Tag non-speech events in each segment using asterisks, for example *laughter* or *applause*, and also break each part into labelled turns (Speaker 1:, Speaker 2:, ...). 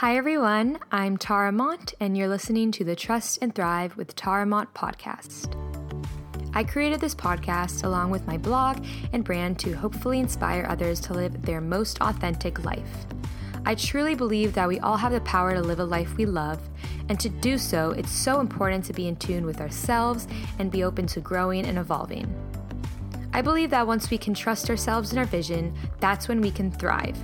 Speaker 1: Hi, everyone. I'm Tara Mont, and you're listening to the Trust and Thrive with Tara Mont podcast. I created this podcast along with my blog and brand to hopefully inspire others to live their most authentic life. I truly believe that we all have the power to live a life we love, and to do so, it's so important to be in tune with ourselves and be open to growing and evolving. I believe that once we can trust ourselves and our vision, that's when we can thrive.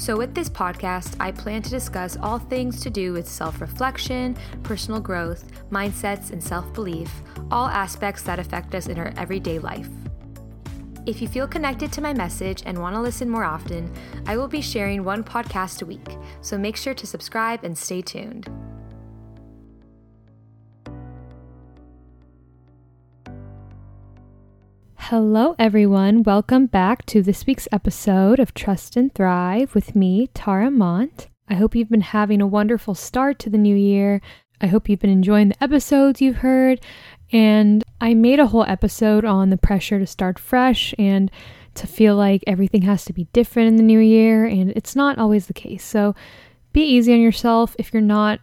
Speaker 1: So, with this podcast, I plan to discuss all things to do with self reflection, personal growth, mindsets, and self belief, all aspects that affect us in our everyday life. If you feel connected to my message and want to listen more often, I will be sharing one podcast a week, so make sure to subscribe and stay tuned. Hello, everyone. Welcome back to this week's episode of Trust and Thrive with me, Tara Mont. I hope you've been having a wonderful start to the new year. I hope you've been enjoying the episodes you've heard. And I made a whole episode on the pressure to start fresh and to feel like everything has to be different in the new year. And it's not always the case. So be easy on yourself. If you're not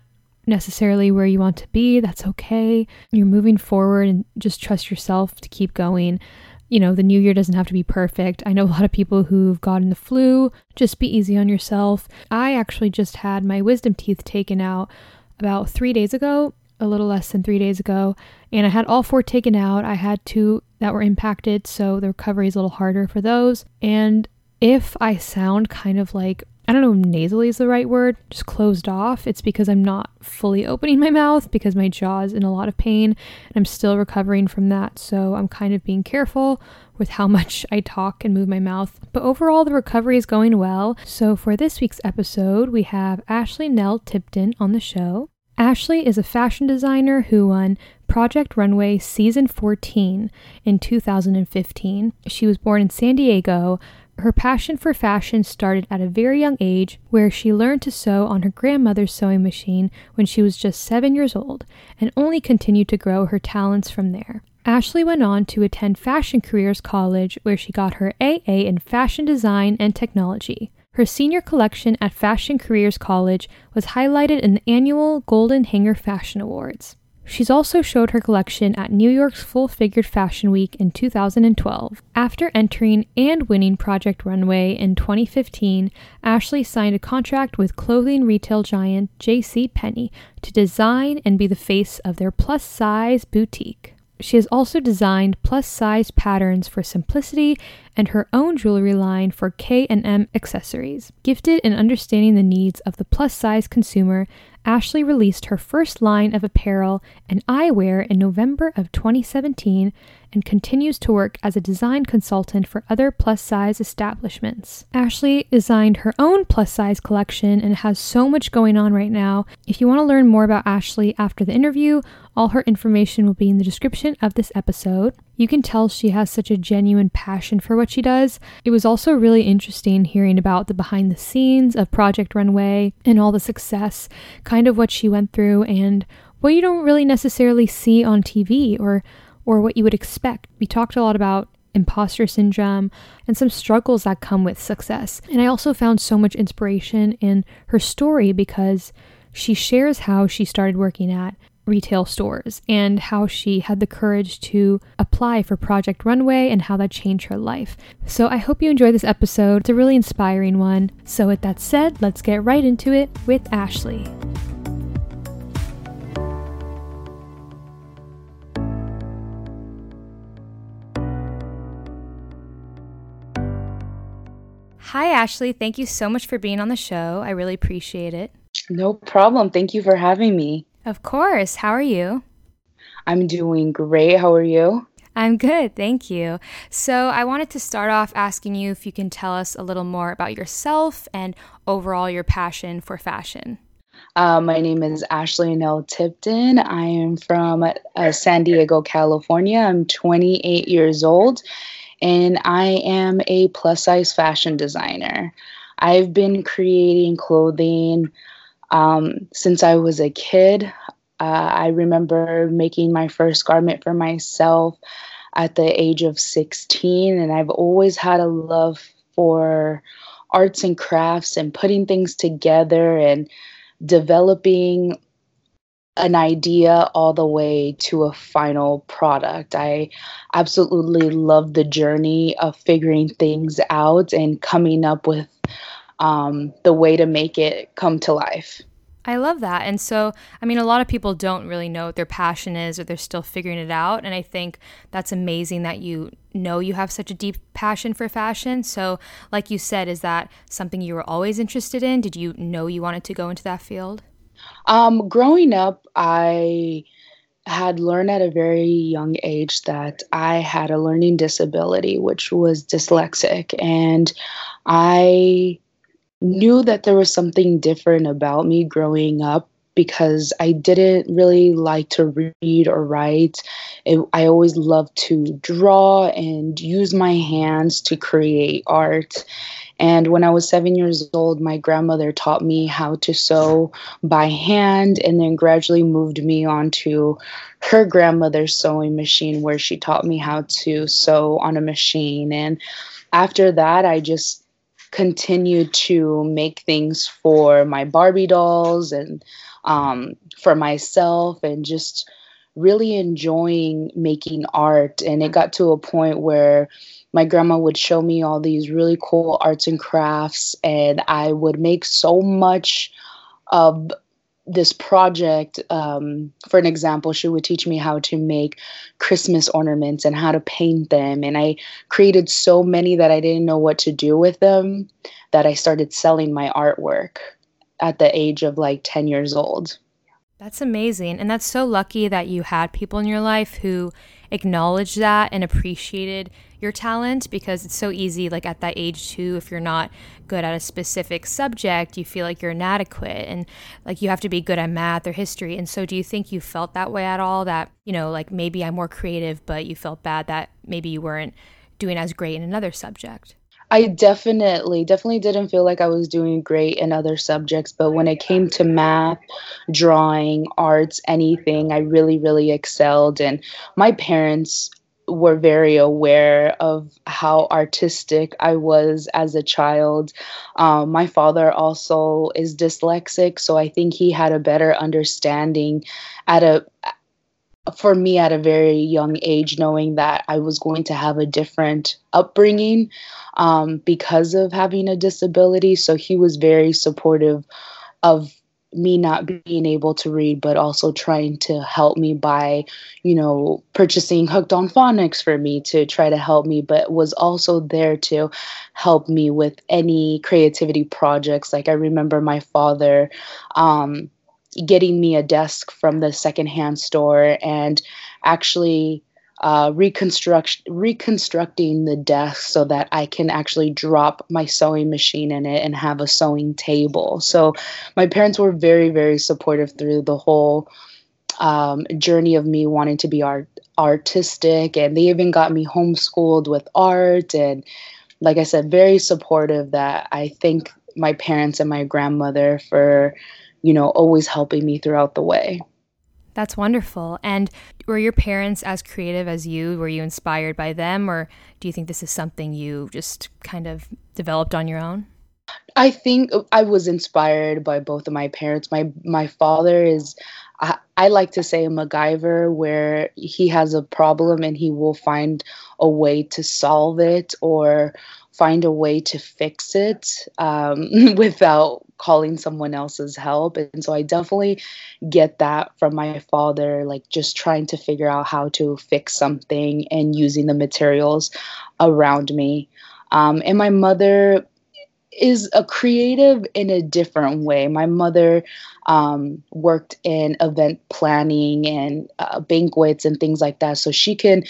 Speaker 1: necessarily where you want to be, that's okay. You're moving forward and just trust yourself to keep going you know, the new year doesn't have to be perfect. I know a lot of people who've gotten the flu. Just be easy on yourself. I actually just had my wisdom teeth taken out about three days ago, a little less than three days ago, and I had all four taken out. I had two that were impacted, so the recovery is a little harder for those. And if I sound kind of like I don't know if nasally is the right word, just closed off. It's because I'm not fully opening my mouth because my jaw is in a lot of pain and I'm still recovering from that. So I'm kind of being careful with how *laughs* much I talk and move my mouth. But overall, the recovery is going well. So for this week's episode, we have Ashley Nell Tipton on the show. Ashley is a fashion designer who won Project Runway Season 14 in 2015. She was born in San Diego. Her passion for fashion started at a very young age, where she learned to sew on her grandmother's sewing machine when she was just seven years old, and only continued to grow her talents from there. Ashley went on to attend Fashion Careers College, where she got her AA in Fashion Design and Technology. Her senior collection at Fashion Careers College was highlighted in the annual Golden Hanger Fashion Awards. She's also showed her collection at New York's Full Figured Fashion Week in 2012. After entering and winning Project Runway in 2015, Ashley signed a contract with clothing retail giant J.C. Penney to design and be the face of their plus-size boutique. She has also designed plus-size patterns for Simplicity and her own jewelry line for K&M Accessories. Gifted in understanding the needs of the plus-size consumer, Ashley released her first line of apparel and eyewear in November of 2017 and continues to work as a design consultant for other plus size establishments. Ashley designed her own plus size collection and has so much going on right now. If you want to learn more about Ashley after the interview, all her information will be in the description of this episode. You can tell she has such a genuine passion for what she does. It was also really interesting hearing about the behind the scenes of Project Runway and all the success, kind of what she went through and what you don't really necessarily see on TV or or what you would expect. We talked a lot about imposter syndrome and some struggles that come with success. And I also found so much inspiration in her story because she shares how she started working at retail stores and how she had the courage to apply for Project Runway and how that changed her life. So I hope you enjoy this episode. It's a really inspiring one. So, with that said, let's get right into it with Ashley. Hi, Ashley. Thank you so much for being on the show. I really appreciate it.
Speaker 2: No problem. Thank you for having me.
Speaker 1: Of course. How are you?
Speaker 2: I'm doing great. How are you?
Speaker 1: I'm good, thank you. So, I wanted to start off asking you if you can tell us a little more about yourself and overall your passion for fashion.
Speaker 2: Uh, my name is Ashley Nell Tipton. I am from uh, San Diego, California. I'm 28 years old and I am a plus size fashion designer. I've been creating clothing um, since I was a kid. Uh, I remember making my first garment for myself at the age of 16, and I've always had a love for arts and crafts and putting things together and developing an idea all the way to a final product. I absolutely love the journey of figuring things out and coming up with um, the way to make it come to life.
Speaker 1: I love that. And so, I mean, a lot of people don't really know what their passion is or they're still figuring it out. And I think that's amazing that you know you have such a deep passion for fashion. So, like you said, is that something you were always interested in? Did you know you wanted to go into that field?
Speaker 2: Um, growing up, I had learned at a very young age that I had a learning disability, which was dyslexic. And I knew that there was something different about me growing up because I didn't really like to read or write. It, I always loved to draw and use my hands to create art. And when I was seven years old, my grandmother taught me how to sew by hand and then gradually moved me on to her grandmother's sewing machine where she taught me how to sew on a machine. And after that, I just continued to make things for my Barbie dolls and um, for myself and just really enjoying making art. And it got to a point where my grandma would show me all these really cool arts and crafts, and I would make so much of this project, um, for an example, she would teach me how to make Christmas ornaments and how to paint them. And I created so many that I didn't know what to do with them that I started selling my artwork at the age of like 10 years old.
Speaker 1: That's amazing. And that's so lucky that you had people in your life who acknowledged that and appreciated your talent because it's so easy, like at that age too, if you're not good at a specific subject, you feel like you're inadequate and like you have to be good at math or history. And so, do you think you felt that way at all? That, you know, like maybe I'm more creative, but you felt bad that maybe you weren't doing as great in another subject?
Speaker 2: I definitely, definitely didn't feel like I was doing great in other subjects, but when it came to math, drawing, arts, anything, I really, really excelled. And my parents were very aware of how artistic I was as a child. Um, my father also is dyslexic, so I think he had a better understanding at a for me at a very young age, knowing that I was going to have a different upbringing um, because of having a disability. So he was very supportive of me not being able to read, but also trying to help me by, you know, purchasing Hooked on Phonics for me to try to help me, but was also there to help me with any creativity projects. Like I remember my father um, getting me a desk from the secondhand store and actually uh, reconstruct reconstructing the desk so that I can actually drop my sewing machine in it and have a sewing table. So my parents were very very supportive through the whole um, journey of me wanting to be art artistic, and they even got me homeschooled with art and like I said, very supportive. That I thank my parents and my grandmother for you know always helping me throughout the way.
Speaker 1: That's wonderful. And were your parents as creative as you? Were you inspired by them, or do you think this is something you just kind of developed on your own?
Speaker 2: I think I was inspired by both of my parents. My my father is I, I, like to say a MacGyver where he has a problem and he will find a way to solve it or find a way to fix it um, *laughs* without calling someone else's help. And so I definitely get that from my father, like just trying to figure out how to fix something and using the materials around me. Um, and my mother is a creative in a different way. My mother um, worked in event planning and uh, banquets and things like that, so she can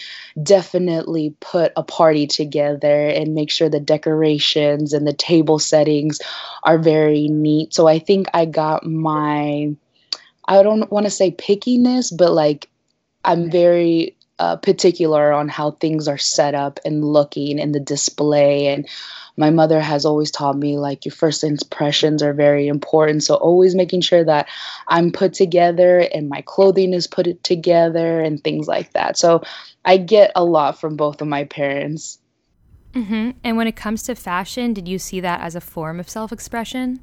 Speaker 2: definitely put a party together and make sure the decorations and the table settings are very neat. So I think I got my, I don't want to say pickiness, but like I'm very uh, particular on how things are set up and looking and the display and my mother has always taught me like your first impressions are very important. So always making sure that I'm put together and my clothing is put together and things like that. So I get a lot from both of my parents.
Speaker 1: Mm-hmm. And when it comes to fashion, did you see that as a form of self expression?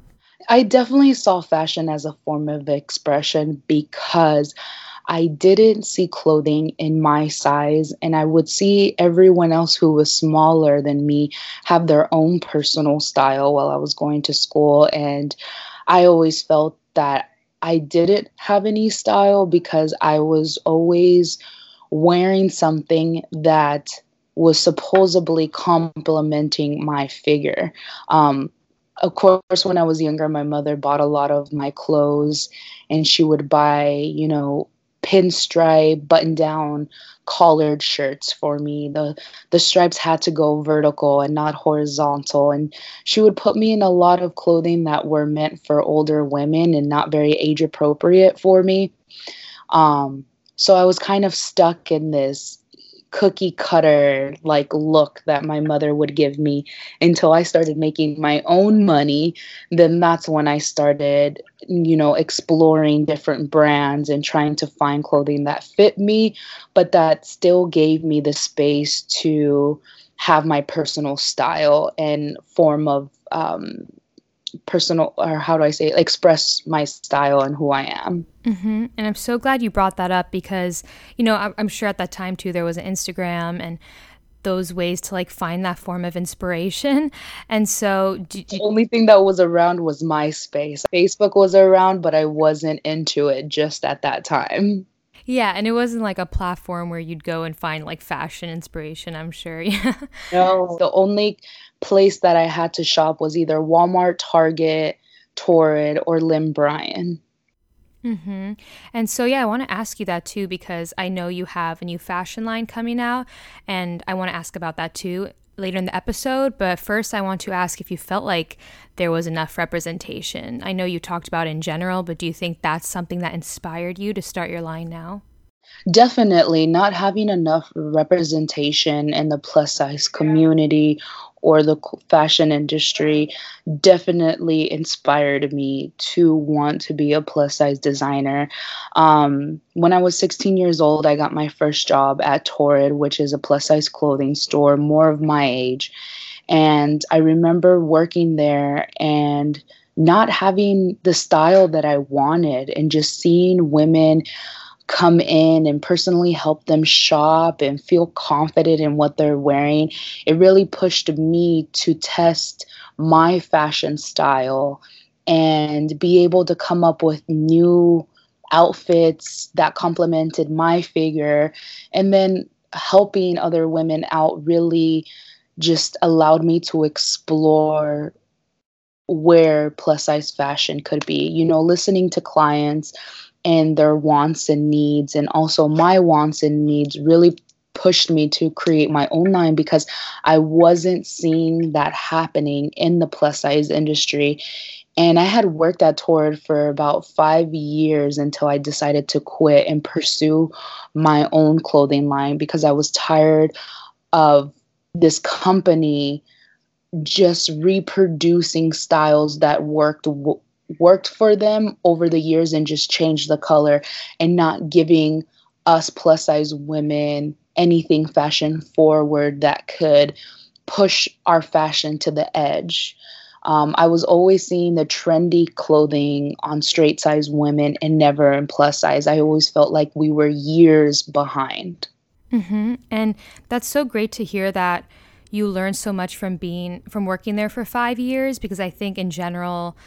Speaker 2: I definitely saw fashion as a form of expression because I didn't see clothing in my size, and I would see everyone else who was smaller than me have their own personal style while I was going to school. And I always felt that I didn't have any style because I was always wearing something that was supposedly complementing my figure. Um, of course, when I was younger, my mother bought a lot of my clothes and she would buy, you know, pinstripe button down collared shirts for me. The the stripes had to go vertical and not horizontal. And she would put me in a lot of clothing that were meant for older women and not very age appropriate for me. Um so i was kind of stuck in this cookie cutter like look that my mother would give me until I started making my own money. Then that's when I started, you know, exploring different brands and trying to find clothing that fit me, but that still gave me the space to have my personal style and form of um, personal or how do I say it, express my style and who I am.
Speaker 1: Mm-hmm. And I'm so glad you brought that up because you know I'm sure at that time too there was an Instagram and those ways to like find that form of inspiration. *laughs* And so
Speaker 2: do, do, the only thing that was around was MySpace. Facebook was around, but I wasn't into it just at that time.
Speaker 1: Yeah, and it wasn't like a platform where you'd go and find like fashion inspiration, I'm sure. Yeah. *laughs*
Speaker 2: No, the only place that I had to shop was either Walmart, Target, Torrid, or Lane Bryant.
Speaker 1: Mm-hmm. And so, yeah, I want to ask you that too because I know you have a new fashion line coming out, and I want to ask about that too later in the episode. But first, I want to ask if you felt like there was enough representation. I know you talked about in general, but do you think that's something that inspired you to start your line now?
Speaker 2: Definitely not having enough representation in the plus size community or the fashion industry definitely inspired me to want to be a plus size designer. Um, when I was 16 years old, I got my first job at Torrid, which is a plus size clothing store, more of my age. And I remember working there and not having the style that I wanted and just seeing women come in and personally help them shop and feel confident in what they're wearing, it really pushed me to test my fashion style and be able to come up with new outfits that complemented my figure. And then helping other women out really just allowed me to explore where plus size fashion could be. You know listening to clients and their wants and needs and also my wants and needs really pushed me to create my own line because I wasn't seeing that happening in the plus size industry. And I had worked at Torrid for about five years until I decided to quit and pursue my own clothing line because I was tired of this company just reproducing styles that worked w- worked for them over the years and just changed the color and not giving us plus size women anything fashion forward that could push our fashion to the edge. Um, I was always seeing the trendy clothing on straight size women and never in plus size. I always felt like we were years behind.
Speaker 1: Mm-hmm. And that's so great to hear that you learned so much from being from working there for five years because I think in general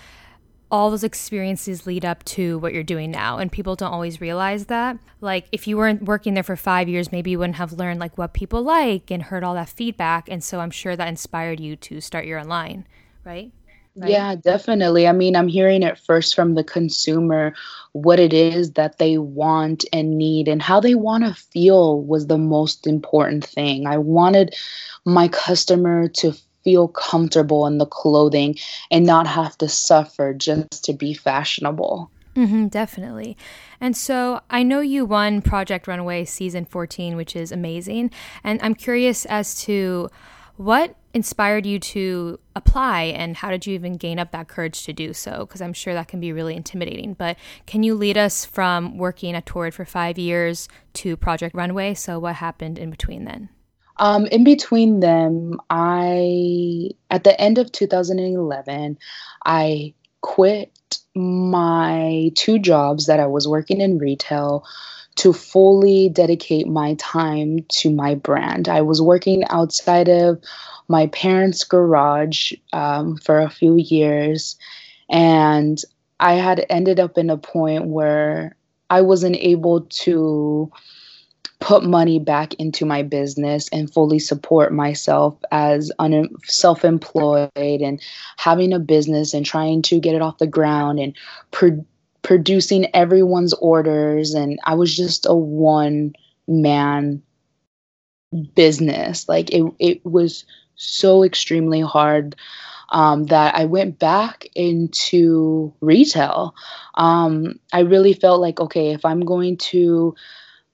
Speaker 1: all those experiences lead up to what you're doing now and people don't always realize that like if you weren't working there for five years maybe you wouldn't have learned like what people like and heard all that feedback and so i'm sure that inspired you to start your line right
Speaker 2: Right? Yeah, definitely. I mean, I'm hearing it first from the consumer what it is that they want and need and how they want to feel was the most important thing. I wanted my customer to feel comfortable in the clothing and not have to suffer just to be fashionable.
Speaker 1: Mm-hmm, definitely. And so I know you won Project Runway season 14, which is amazing. And I'm curious as to what inspired you to apply and how did you even gain up that courage to do so? Because I'm sure that can be really intimidating. But can you lead us from working at Torrid for five years to Project Runway? So, what happened in between then?
Speaker 2: Um, in between them, I, at the end of 2011, I quit my two jobs that I was working in retail to fully dedicate my time to my brand. I was working outside of my parents' garage um, for a few years, and I had ended up in a point where I wasn't able to put money back into my business and fully support myself as un- self-employed and having a business and trying to get it off the ground and pro- producing everyone's orders and I was just a one man business like it it was so extremely hard um, that I went back into retail. Um, I really felt like, okay, if I'm going to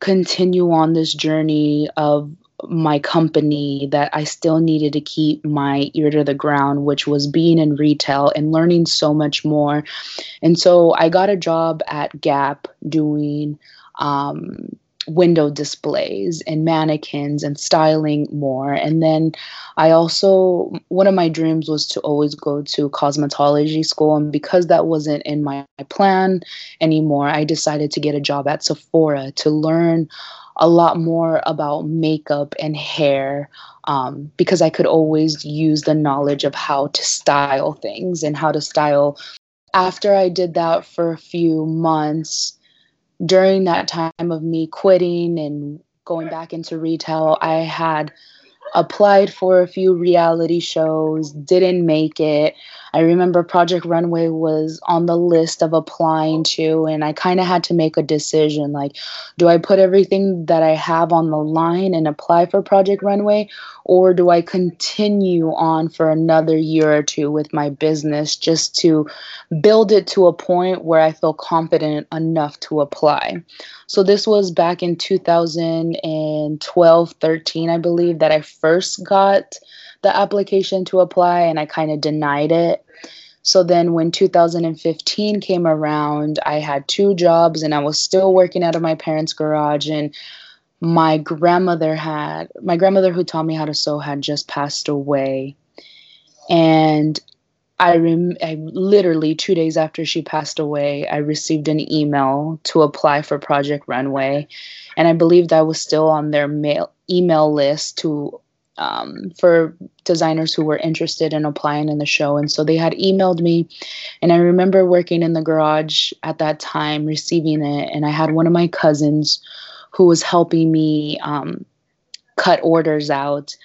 Speaker 2: continue on this journey of my company that I still needed to keep my ear to the ground, which was being in retail and learning so much more. And so I got a job at Gap doing um, window displays and mannequins and styling more. And then I also, one of my dreams was to always go to cosmetology school. And because that wasn't in my plan anymore, I decided to get a job at Sephora to learn a lot more about makeup and hair um, because I could always use the knowledge of how to style things and how to style. After I did that for a few months, during that time of me quitting and going back into retail, I had applied for a few reality shows, didn't make it. I remember Project Runway was on the list of applying to, and I kind of had to make a decision like, do I put everything that I have on the line and apply for Project Runway, or do I continue on for another year or two with my business just to build it to a point where I feel confident enough to apply? So, this was back in 2012 13, I believe, that I first got the application to apply and I kind of denied it. So then when 2015 came around, I had two jobs and I was still working out of my parents' garage and my grandmother had my grandmother who taught me how to sew had just passed away. And I rem- I literally 2 days after she passed away, I received an email to apply for Project Runway and I believed I was still on their mail email list to um, for designers who were interested in applying in the show. And so they had emailed me. And I remember working in the garage at that time, receiving it. And I had one of my cousins who was helping me um, cut orders out.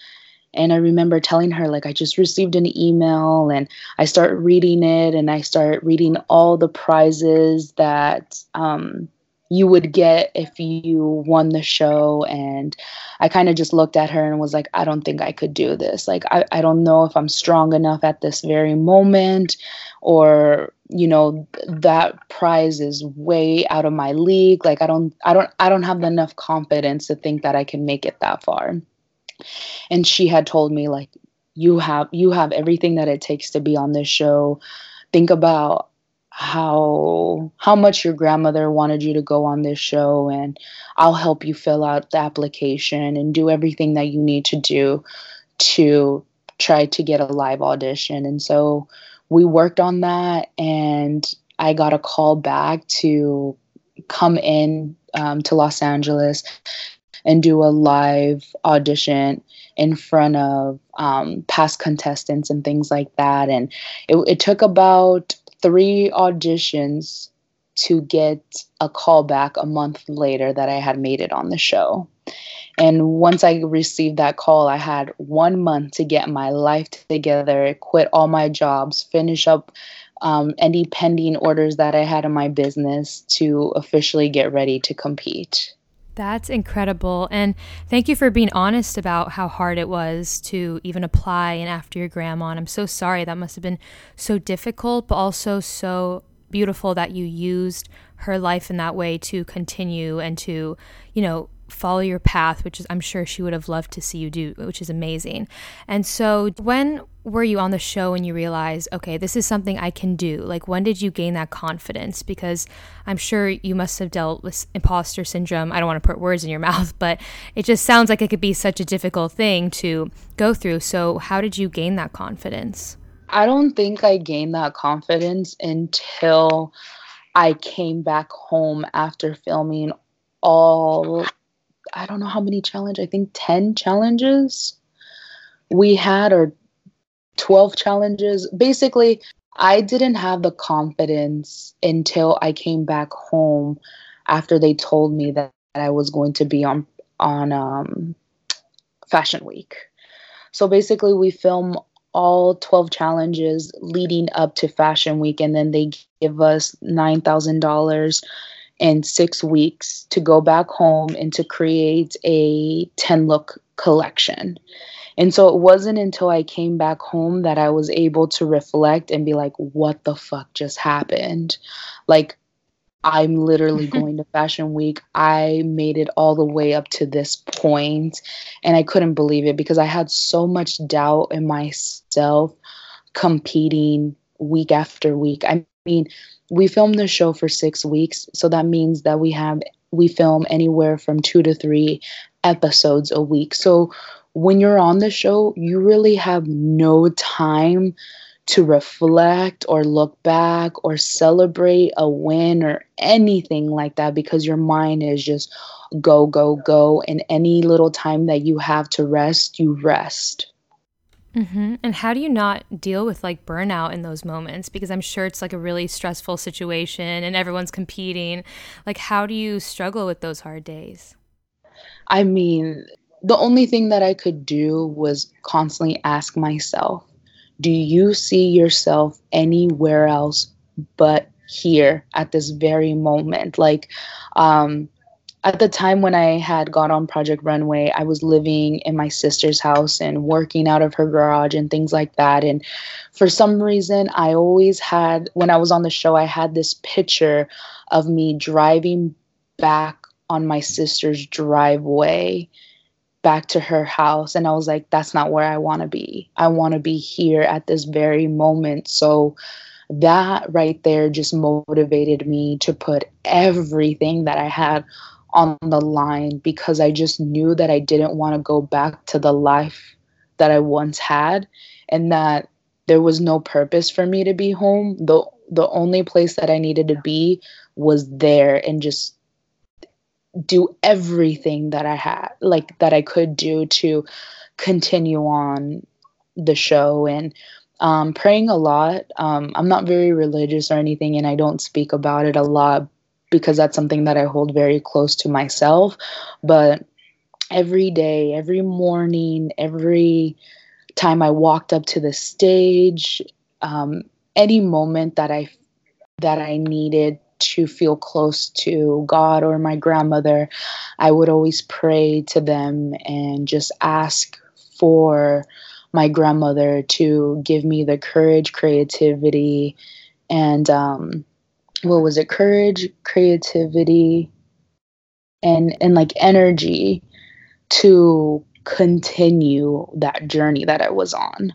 Speaker 2: And I remember telling her, like, I just received an email and I start reading it and I start reading all the prizes that um, you would get if you won the show and i kind of just looked at her and was like i don't think i could do this. Like I, I don't know if i'm strong enough at this very moment or you know that prize is way out of my league. Like i don't i don't i don't have enough confidence to think that i can make it that far. And she had told me like you have you have everything that it takes to be on this show. Think about how how much your grandmother wanted you to go on this show and I'll help you fill out the application and do everything that you need to do to try to get a live audition and so we worked on that and I got a call back to come in um, to Los Angeles and do a live audition in front of um, past contestants and things like that. And it, it took about three auditions to get a call back a month later that I had made it on the show. And once I received that call, I had one month to get my life together, quit all my jobs, finish up um, any pending orders that I had in my business to officially get ready to compete.
Speaker 1: That's incredible. And thank you for being honest about how hard it was to even apply and after your grandma. And I'm so sorry. That must have been so difficult, but also so beautiful that you used her life in that way to continue and to, you know, follow your path, which is I'm sure she would have loved to see you do, which is amazing. And so when were you on the show and you realized, okay, this is something I can do? Like when did you gain that confidence? Because I'm sure you must have dealt with imposter syndrome. I don't want to put words in your *laughs* mouth, but it just sounds like it could be such a difficult thing to go through. So how did you gain that confidence?
Speaker 2: I don't think I gained that confidence until I came back home after filming all I don't know how many challenges, I think 10 challenges we had or 12 challenges. Basically, I didn't have the confidence until I came back home after they told me that, that I was going to be on on um, Fashion Week. So basically, we film all 12 challenges leading up to Fashion Week, and then they give us $9,000 in six weeks to go back home and to create a 10 look collection. And so it wasn't until I came back home that I was able to reflect and be like, what the fuck just happened? Like, I'm literally mm-hmm. going to Fashion Week. I made it all the way up to this point, and I couldn't believe it because I had so much doubt in myself competing week after week. I mean, we filmed the show for six weeks, so that means that we have we film anywhere from two to three episodes a week. So when you're on the show, you really have no time to reflect or look back or celebrate a win or anything like that because your mind is just go, go, go. And any little time that you have to rest, you rest.
Speaker 1: Mm-hmm. And how do you not deal with like burnout in those moments? Because I'm sure it's like a really stressful situation and everyone's competing. Like, how do you struggle with those hard days?
Speaker 2: I mean, the only thing that I could do was constantly ask myself, do you see yourself anywhere else but here at this very moment? Like, um, at the time when I had got on Project Runway, I was living in my sister's house and working out of her garage and things like that. And for some reason, I always had, when I was on the show, I had this picture of me driving back on my sister's driveway back to her house and I was like that's not where I want to be. I want to be here at this very moment. So that right there just motivated me to put everything that I had on the line because I just knew that I didn't want to go back to the life that I once had and that there was no purpose for me to be home. The the only place that I needed to be was there and just do everything that I had, like that I could do to continue on the show and um, praying a lot. Um, I'm not very religious or anything, and I don't speak about it a lot because that's something that I hold very close to myself. But every day, every morning, every time I walked up to the stage, um, any moment that I that I needed to feel close to God or my grandmother, I would always pray to them and just ask for my grandmother to give me the courage, creativity, and um, what was it? Courage, creativity, and and like energy to continue that journey that I was on.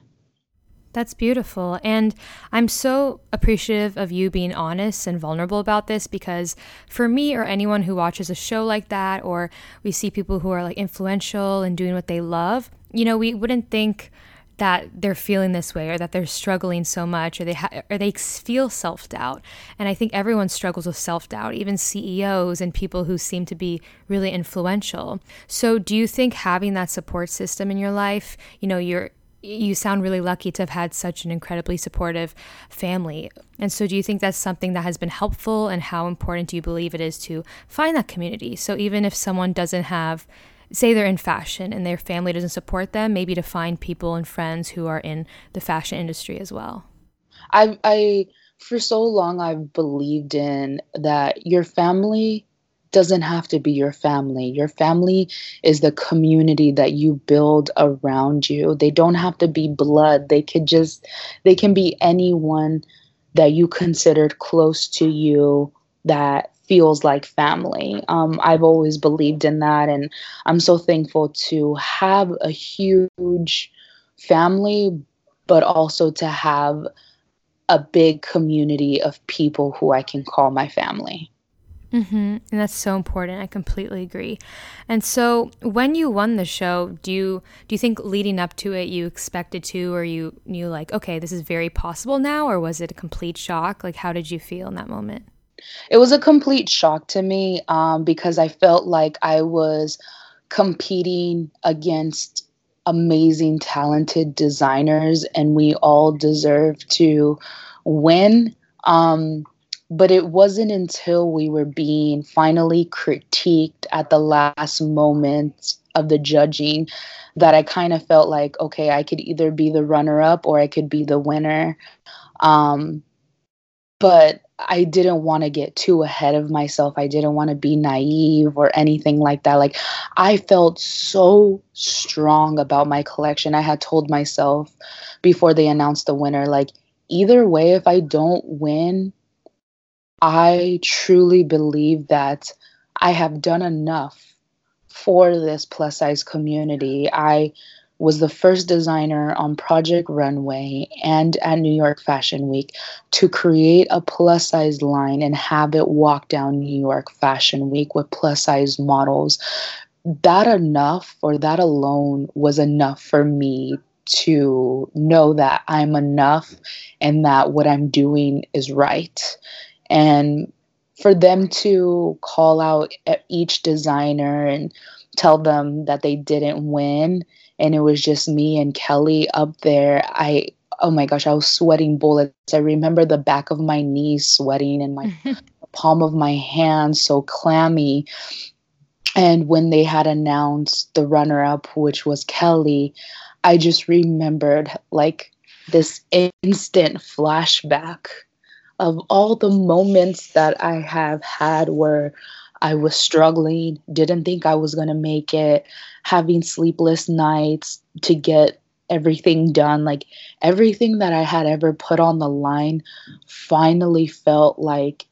Speaker 1: That's beautiful. And I'm so appreciative of you being honest and vulnerable about this because for me or anyone who watches a show like that, or we see people who are like influential and doing what they love, you know, we wouldn't think that they're feeling this way or that they're struggling so much or they ha- or they feel self-doubt and i think everyone struggles with self-doubt even ceos and people who seem to be really influential so do you think having that support system in your life you know you're you sound really lucky to have had such an incredibly supportive family. And so, do you think that's something that has been helpful? And how important do you believe it is to find that community? So, even if someone doesn't have, say, they're in fashion and their family doesn't support them, maybe to find people and friends who are in the fashion industry as well.
Speaker 2: I, I, for so long, I've believed in that your family doesn't have to be your family. Your family is the community that you build around you. They don't have to be blood. They could just they can be anyone that you considered close to you that feels like family. Um, I've always believed in that, and I'm so thankful to have a huge family, but also to have a big community of people who I can call my family.
Speaker 1: Mm-hmm. And that's so important. I completely agree. And so, when you won the show, do you do you think leading up to it you expected to, or you knew like, okay, this is very possible now, or was it a complete shock? Like, how did you feel in that moment?
Speaker 2: It was a complete shock to me um, because I felt like I was competing against amazing, talented designers, and we all deserve to win. Um, but it wasn't until we were being finally critiqued at the last moment of the judging that I kind of felt like, okay, I could either be the runner up or I could be the winner. Um, but I didn't want to get too ahead of myself. I didn't want to be naive or anything like that. Like, I felt so strong about my collection. I had told myself before they announced the winner, like, either way, if I don't win, I truly believe that I have done enough for this plus size community. I was the first designer on Project Runway and at New York Fashion Week to create a plus size line and have it walk down New York Fashion Week with plus size models. That enough, or that alone, was enough for me to know that I'm enough and that what I'm doing is right and for them to call out each designer and tell them that they didn't win and it was just me and Kelly up there. I oh my gosh I was sweating bullets. I remember the back of my knees sweating and my *laughs* palm of my hand so clammy. And when they had announced the runner up which was Kelly I just remembered like this instant flashback of all the moments that I have had where I was struggling, didn't think I was going to make it, having sleepless nights to get everything done. Like everything that I had ever put on the line finally felt like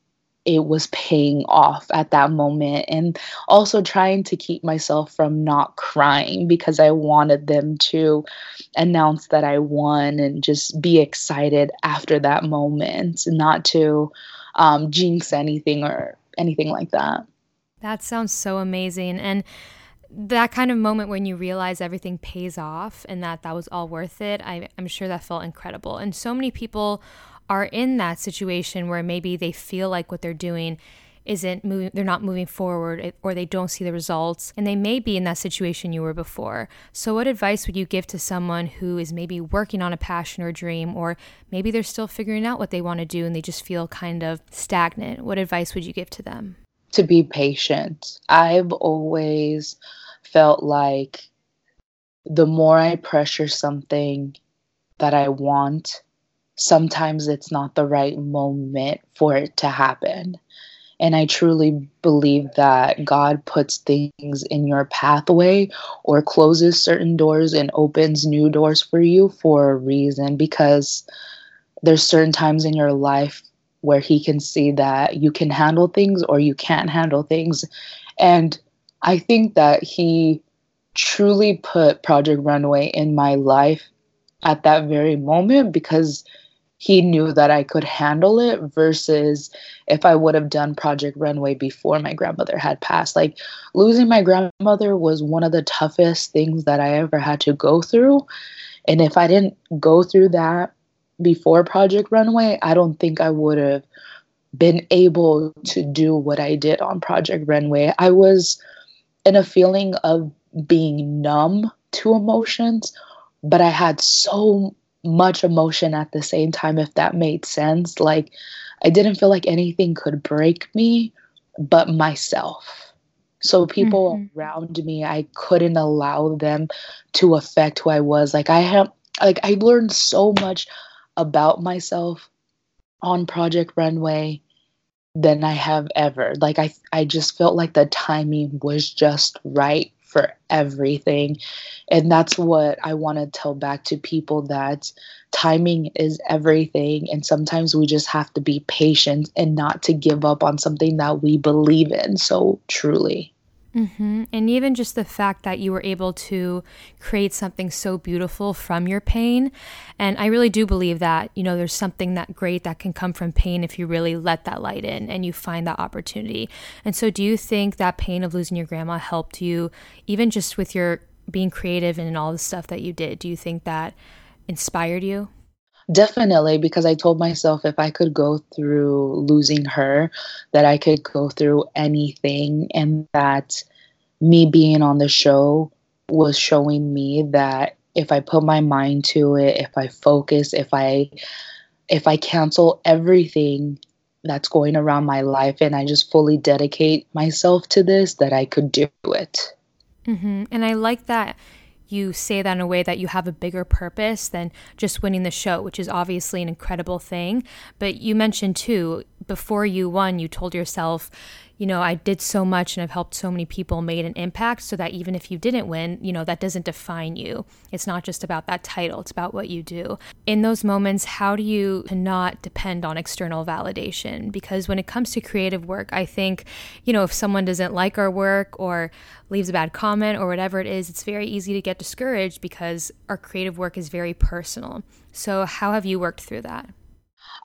Speaker 2: it was paying off at that moment and also trying to keep myself from not crying because I wanted them to announce that I won and just be excited after that moment, not to um, jinx anything or anything like that.
Speaker 1: That sounds so amazing. And that kind of moment when you realize everything pays off and that that was all worth it, I, I'm sure that felt incredible. And so many people are in that situation where maybe they feel like what they're doing isn't moving they're not moving forward or they don't see the results and they may be in that situation you were before so what advice would you give to someone who is maybe working on a passion or dream or maybe they're still figuring out what they want to do and they just feel kind of stagnant what advice would you give to them
Speaker 2: to be patient i've always felt like the more i pressure something that i want sometimes it's not the right moment for it to happen. And I truly believe that God puts things in your pathway or closes certain doors and opens new doors for you for a reason because there's certain times in your life where he can see that you can handle things or you can't handle things. And I think that he truly put Project Runway in my life at that very moment because he knew that I could handle it versus if I would have done Project Runway before my grandmother had passed. Like losing my grandmother was one of the toughest things that I ever had to go through. And if I didn't go through that before Project Runway, I don't think I would have been able to do what I did on Project Runway. I was in a feeling of being numb to emotions, but I had so much emotion at the same time, if that made sense. Like, I didn't feel like anything could break me but myself. So, people mm-hmm. around me, I couldn't allow them to affect who I was. Like, I have, like, I learned so much about myself on Project Runway than I have ever. Like I I just felt like the timing was just right for everything. And that's what I want to tell back to people that timing is everything. And sometimes we just have to be patient and not to give up on something that we believe in so truly.
Speaker 1: Mm-hmm. And even just the fact that you were able to create something so beautiful from your pain. And I really do believe that, you know, there's something that great that can come from pain if you really let that light in and you find that opportunity. And so, do you think that pain of losing your grandma helped you, even just with your being creative and all the stuff that you did? Do you think that inspired you?
Speaker 2: Definitely, because I told myself if I could go through losing her, that I could go through anything, and that me being on the show was showing me that if I put my mind to it, if I focus, if I if I cancel everything that's going around my life and I just fully dedicate myself to this, that I could do it.
Speaker 1: Mm-hmm. And I like that you say that in a way that you have a bigger purpose than just winning the show, which is obviously an incredible thing. But you mentioned too, before you won, you told yourself, you know, I did so much and I've helped so many people, made an impact, so that even if you didn't win, you know, that doesn't define you. It's not just about that title, it's about what you do. In those moments, how do you not depend on external validation? Because when it comes to creative work, I think, you know, if someone doesn't like our work or leaves a bad comment or whatever it is, it's very easy to get discouraged because our creative work is very personal. So, how have you worked through that?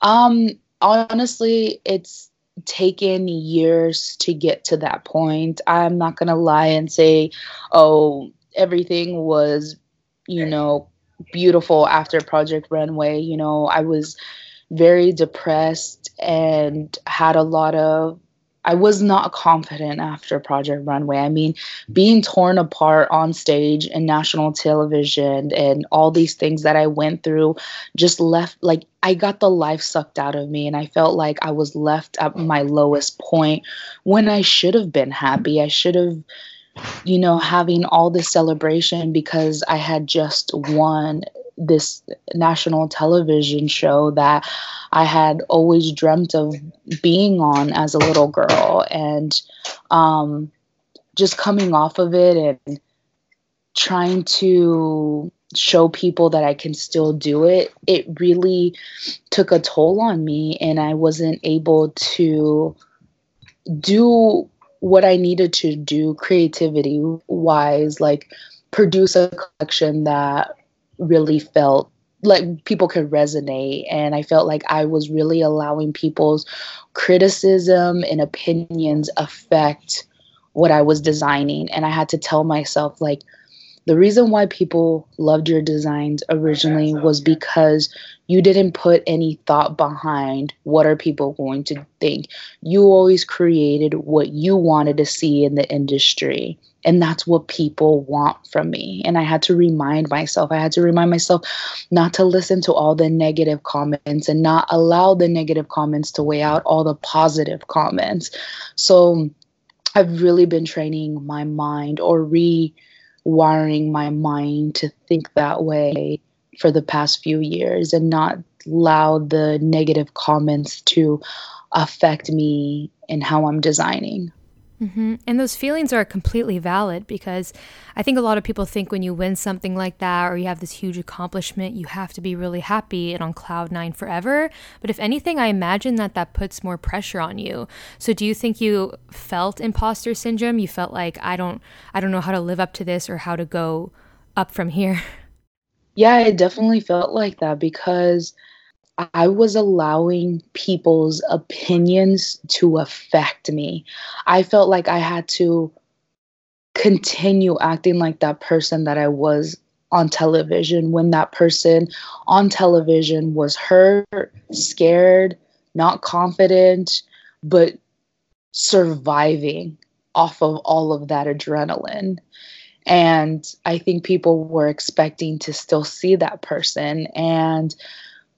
Speaker 2: Um, honestly, it's taken years to get to that point. I'm not going to lie and say, oh, everything was, you know, beautiful after Project Runway. You know, I was very depressed and had a lot of I was not confident after Project Runway. I mean, being torn apart on stage and national television and all these things that I went through just left like I got the life sucked out of me and I felt like I was left at my lowest point when I should have been happy. I should have you know having all this celebration because I had just won this national television show that I had always dreamt of being on as a little girl. And um, just coming off of it and trying to show people that I can still do it, it really took a toll on me. And I wasn't able to do what I needed to do creativity wise, like produce a collection that really felt like people could resonate and i felt like i was really allowing people's criticism and opinions affect what i was designing. And i had to tell myself like the reason why people loved your designs originally was because you didn't put any thought behind what are people going to think you always created what you wanted to see in the industry and that's what people want from me. And I had to remind myself, I had to remind myself not to listen to all the negative comments and not allow the negative comments to weigh out all the positive comments. So I've really been training my mind or rewiring my mind to think that way for the past few years and not allow the negative comments to affect me in how I'm designing.
Speaker 1: Mm-hmm. And those feelings are completely valid because I think a lot of people think when you win something like that or you have this huge accomplishment, you have to be really happy and on cloud nine forever. But if anything, I imagine that that puts more pressure on you. So do you think you felt imposter syndrome? You felt like I don't, I don't know how to live up to this or how to go up from here. *laughs*
Speaker 2: Yeah, I definitely felt like that because I was allowing people's opinions to affect me. I felt like I had to continue acting like that person that I was on television when that person on television was hurt, scared, not confident, but surviving off of all of that adrenaline. And I think people were expecting to still see that person. And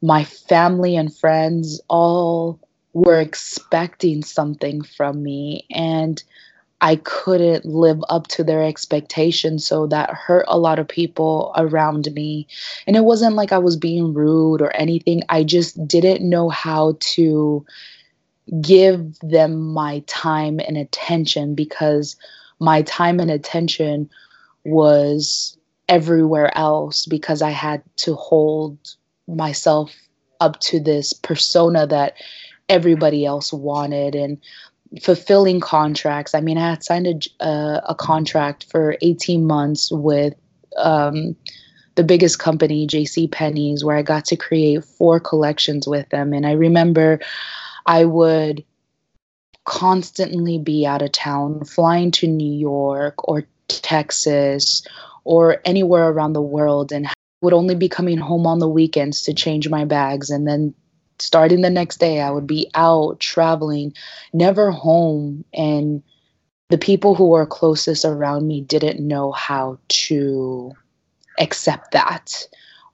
Speaker 2: my family and friends all were expecting something from me and I couldn't live up to their expectations. So that hurt a lot of people around me. And it wasn't like I was being rude or anything. I just didn't know how to give them my time and attention because my time and attention was everywhere else because I had to hold myself up to this persona that everybody else wanted and fulfilling contracts. I mean, I had signed a, uh, a contract for 18 months with um, the biggest company, J.C. Penney's, where I got to create four collections with them. And I remember I would constantly be out of town, flying to New York or Texas or anywhere around the world, and would only be coming home on the weekends to change my bags. And then starting the next day, I would be out traveling, never home. And the people who were closest around me didn't know how to accept that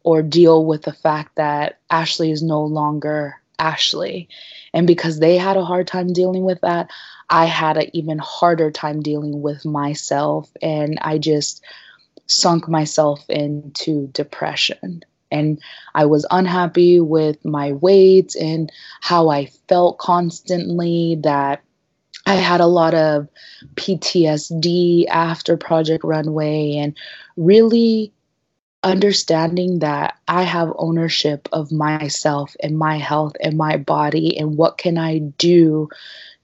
Speaker 2: or deal with the fact that Ashley is no longer Ashley. And because they had a hard time dealing with that, I had an even harder time dealing with myself. And I just sunk myself into depression. And I was unhappy with my weight and how I felt constantly, that I had a lot of PTSD after Project Runway, and really understanding that I have ownership of myself and my health and my body and what can I do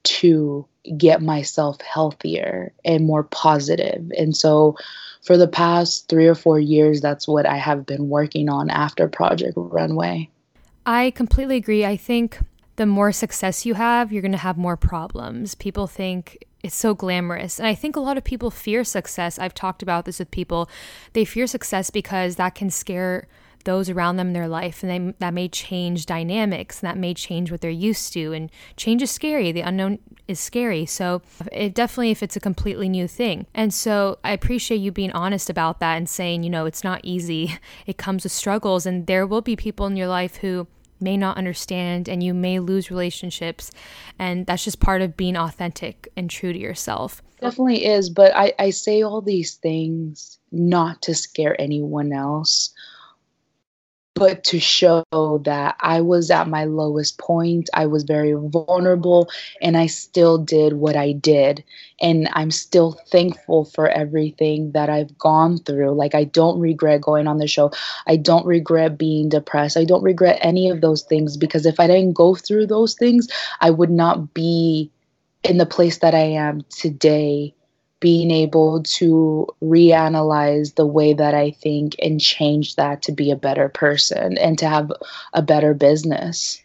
Speaker 2: to get myself healthier and more positive. And so for the past 3 or 4 years that's what I have been working on after Project Runway.
Speaker 1: I completely agree. I think the more success you have, you're going to have more problems. People think it's so glamorous. And I think a lot of people fear success. I've talked about this with people. They fear success because that can scare those around them in their life and they, that may change dynamics and that may change what they're used to and change is scary the unknown is scary so it definitely if it's a completely new thing and so i appreciate you being honest about that and saying you know it's not easy *laughs* it comes with struggles and there will be people in your life who may not understand and you may lose relationships. And that's just part of being authentic and true to yourself.
Speaker 2: Definitely is. But I, I say all these things not to scare anyone else but to show that I was at my lowest point. I was very vulnerable and I still did what I did. And I'm still thankful for everything that I've gone through. Like, I don't regret going on the show. I don't regret being depressed. I don't regret any of those things because if I didn't go through those things, I would not be in the place that I am today being able to reanalyze the way that I think and change that to be a better person and to have a better business.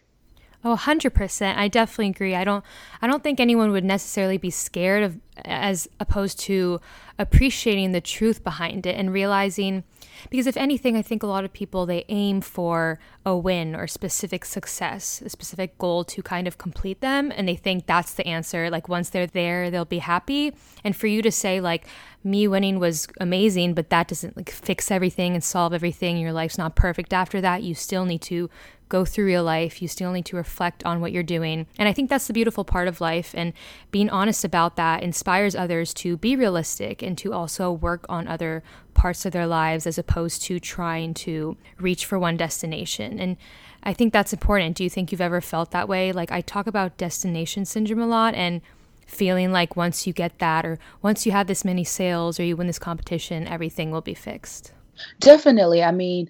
Speaker 1: Oh, 100%. I definitely agree. I don't I don't think anyone would necessarily be scared of as opposed to appreciating the truth behind it and realizing because if anything, I think a lot of people they aim for a win or specific success, a specific goal to kind of complete them and they think that's the answer. Like once they're there, they'll be happy. And for you to say like me winning was amazing, but that doesn't like fix everything and solve everything. Your life's not perfect after that. You still need to go through real life. You still need to reflect on what you're doing. And I think that's the beautiful part of life. And being honest about that inspires others to be realistic and to also work on other parts of their lives as opposed to trying to reach for one destination. And I think that's important. Do you think you've ever felt that way? Like I talk about destination syndrome a lot and feeling like once you get that or once you have this many sales or you win this competition, everything will be fixed.
Speaker 2: Definitely. I mean,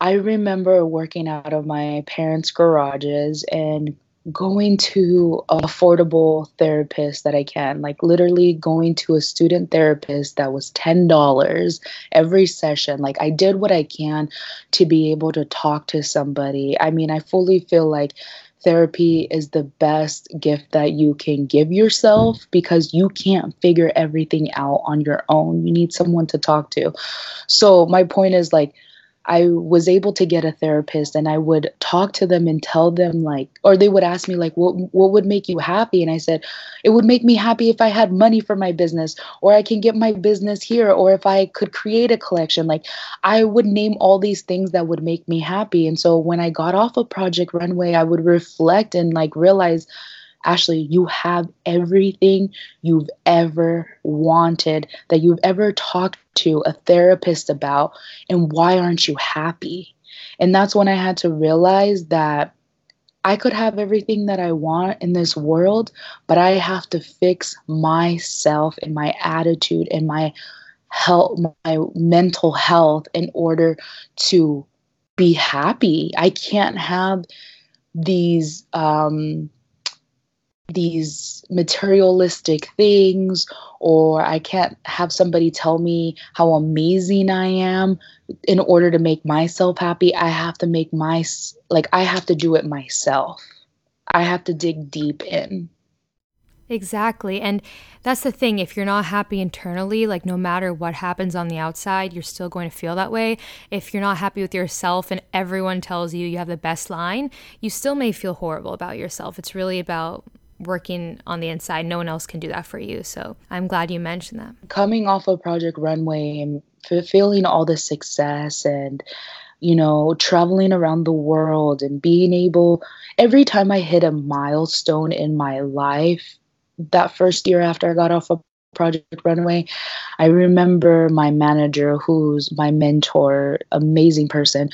Speaker 2: I remember working out of my parents' garages and going to affordable therapist that I can, like literally going to a student therapist that was $10 every session. Like I did what I can to be able to talk to somebody. I mean, I fully feel like therapy is the best gift that you can give yourself because you can't figure everything out on your own. You need someone to talk to. So my point is like I was able to get a therapist and I would talk to them and tell them like or they would ask me like what what would make you happy? And I said it would make me happy if I had money for my business or I can get my business here or if I could create a collection. Like I would name all these things that would make me happy. And so when I got off of Project Runway I would reflect and like realize Ashley, you have everything you've ever wanted, that you've ever talked to a therapist about, and why aren't you happy? And that's when I had to realize that I could have everything that I want in this world, but I have to fix myself and my attitude and my health, my mental health in order to be happy. I can't have these um, these materialistic things or I can't have somebody tell me how amazing I am in order to make myself happy. I have to make my like I have to do it myself. I have to dig deep in.
Speaker 1: Exactly. And that's the thing. If you're not happy internally, like no matter what happens on the outside, you're still going to feel that way. If you're not happy with yourself and everyone tells you you have the best line, you still may feel horrible about yourself. It's really about working on the inside. No one else can do that for you. So I'm glad you mentioned that.
Speaker 2: Coming off of Project Runway and feeling all the success and you know, traveling around the world and being able, every time I hit a milestone in my life, that first year after I got off of Project Runway, I remember my manager, who's my mentor, amazing person,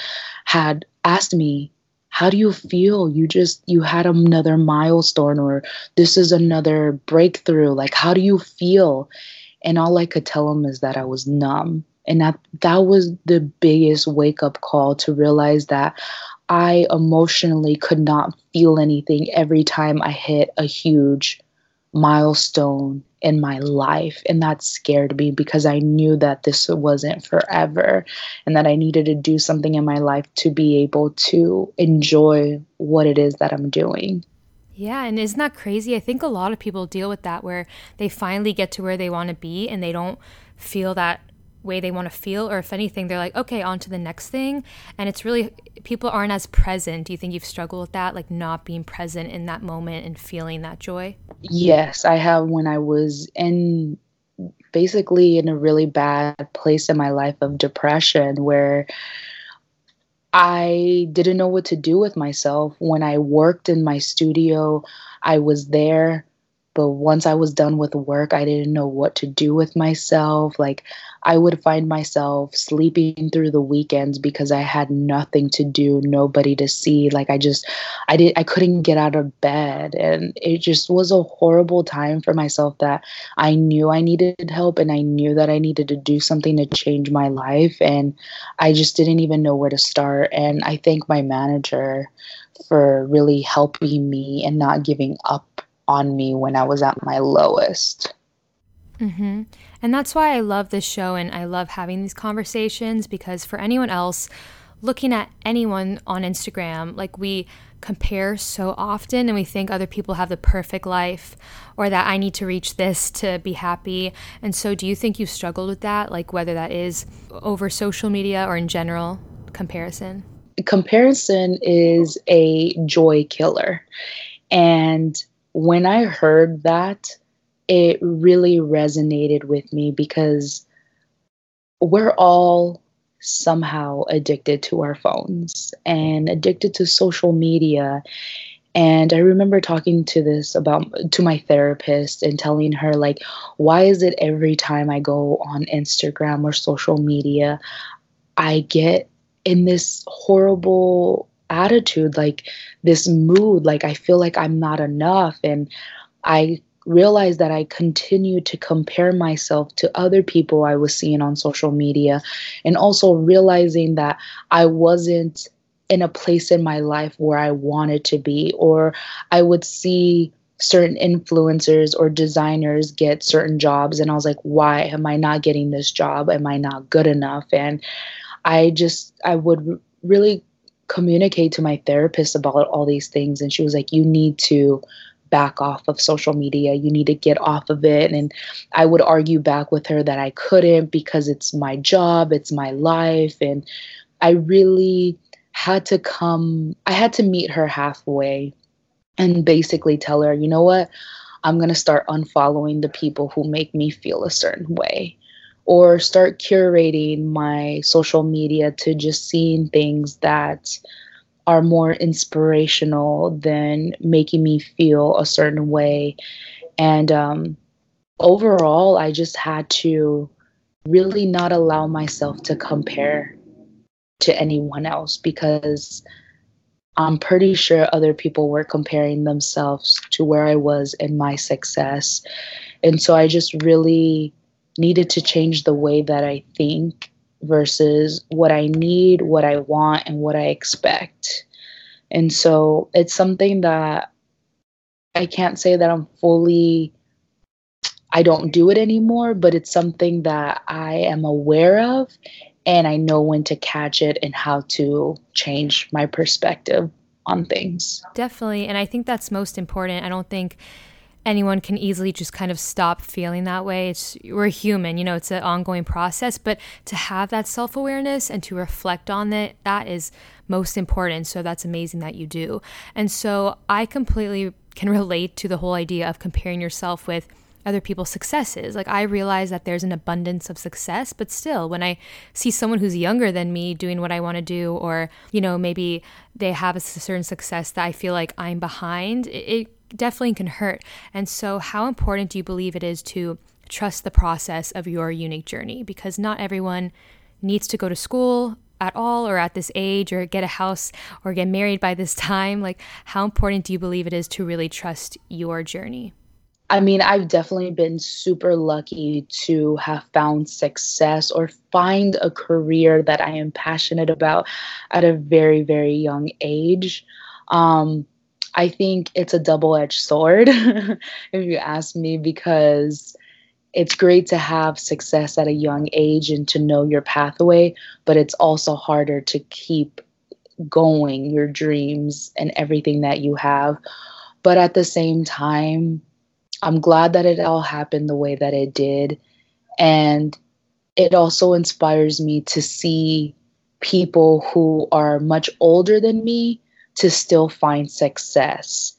Speaker 2: had asked me, how do you feel? You just you had another milestone or this is another breakthrough. Like how do you feel? And all i could tell him is that i was numb. And that that was the biggest wake up call to realize that i emotionally could not feel anything every time i hit a huge milestone in my life. And that scared me because I knew that this wasn't forever and that I needed to do something in my life to be able to enjoy what it is that I'm doing.
Speaker 1: Yeah, and isn't that crazy? I think a lot of people deal with that where they finally get to where they want to be and they don't feel that way they want to feel or if anything they're like okay on to the next thing. And it's really people aren't as present. Do you think you've struggled with that? Like not being present in that moment and feeling that joy?
Speaker 2: Yes i have when i was in basically in a really bad place in my life of depression where I didn't know what to do with myself. When I worked in my studio, I was there but once I was done with work, I didn't know what to do with myself. Like, I would find myself sleeping through the weekends because I had nothing to do, nobody to see. Like, I just, I did, I couldn't get out of bed. And it just was a horrible time for myself that I knew I needed help and I knew that I needed to do something to change my life. And I just didn't even know where to start. And I thank my manager for really helping me and not giving up on me when I was at my lowest.
Speaker 1: Mm-hmm. And that's why I love this show and I love having these conversations because for anyone else, looking at anyone on Instagram, like we compare so often and we think other people have the perfect life or that I need to reach this to be happy. And so, do you think you've struggled with that? Like, whether that is over social media or in general comparison?
Speaker 2: Comparison is a joy killer. And when I heard that, it really resonated with me because we're all somehow addicted to our phones and addicted to social media. And i remember talking to this about to my therapist and telling her like why is it every time i go on instagram or social media i get in this horrible attitude, like this mood, like I feel like I'm not enough. And I realized that I continued to compare myself to other people I was seeing on social media, and also realizing that I wasn't in a place in my life where I wanted to be, or I would see certain influencers or designers get certain jobs and I was like why am I not getting this job? Am I not good enough? And I just I would really communicate to my therapist about all these things. And she was like you need to back off of social media. You need to get off of it. And i would argue back with her that i couldn't because it's my job it's my life. And i really had to come i had to meet her halfway and basically tell her you know what? I'm going to start unfollowing the people who make me feel a certain way or start curating my social media to just seeing things that are more inspirational than making me feel a certain way. And um, overall, I just had to really not allow myself to compare to anyone else because I'm pretty sure other people were comparing themselves to where I was in my success. And so I just really needed to change the way that I think versus what I need, what I want, and what I expect. And so it's something that I can't say that I'm fully I don't do it anymore, but it's something that I am aware of and I know when to catch it and how to change my perspective on things.
Speaker 1: Definitely. And I think that's most important. I don't think anyone can easily just kind of stop feeling that way. It's we're human, you know, it's an ongoing process, but to have that self-awareness and to reflect on it, that is most important. So that's amazing that you do. And so I completely can relate to the whole idea of comparing yourself with other people's successes. Like I realize that there's an abundance of success, but still when I see someone who's younger than me doing what I want to do or, you know, maybe they have a certain success that I feel like I'm behind, it, it definitely can hurt. And so how important do you believe it is to trust the process of your unique journey because not everyone needs to go to school at all or at this age or get a house or get married by this time like how important do you believe it is to really trust your journey
Speaker 2: I mean, I've definitely been super lucky to have found success or find a career that I am passionate about at a very, very young age. Um, I think it's a double edged sword, *laughs* if you ask me, because it's great to have success at a young age and to know your pathway, but it's also harder to keep going your dreams and everything that you have. But at the same time, I'm glad that it all happened the way that it did. And it also inspires me to see people who are much older than me to still find success.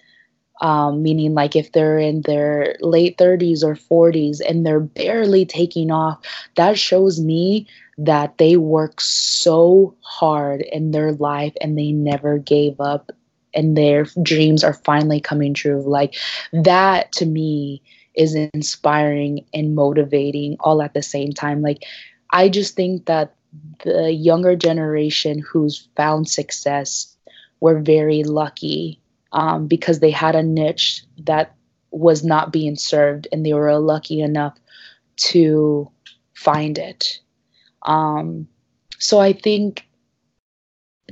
Speaker 2: Um, meaning, like if they're in their late 30s or 40s and they're barely taking off, that shows me that they work so hard in their life and they never gave up and their dreams are finally coming true. Like that to me is inspiring and motivating all at the same time. Like I just think that the younger generation who's found success were very lucky um, because they had a niche that was not being served and they were lucky enough to find it. Um, so I think